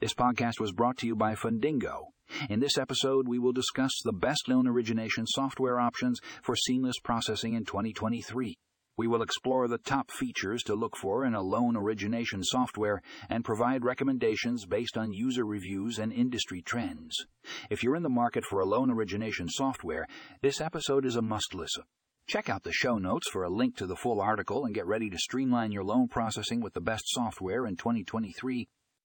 This podcast was brought to you by Fundingo. In this episode, we will discuss the best loan origination software options for seamless processing in 2023. We will explore the top features to look for in a loan origination software and provide recommendations based on user reviews and industry trends. If you're in the market for a loan origination software, this episode is a must listen. Check out the show notes for a link to the full article and get ready to streamline your loan processing with the best software in 2023.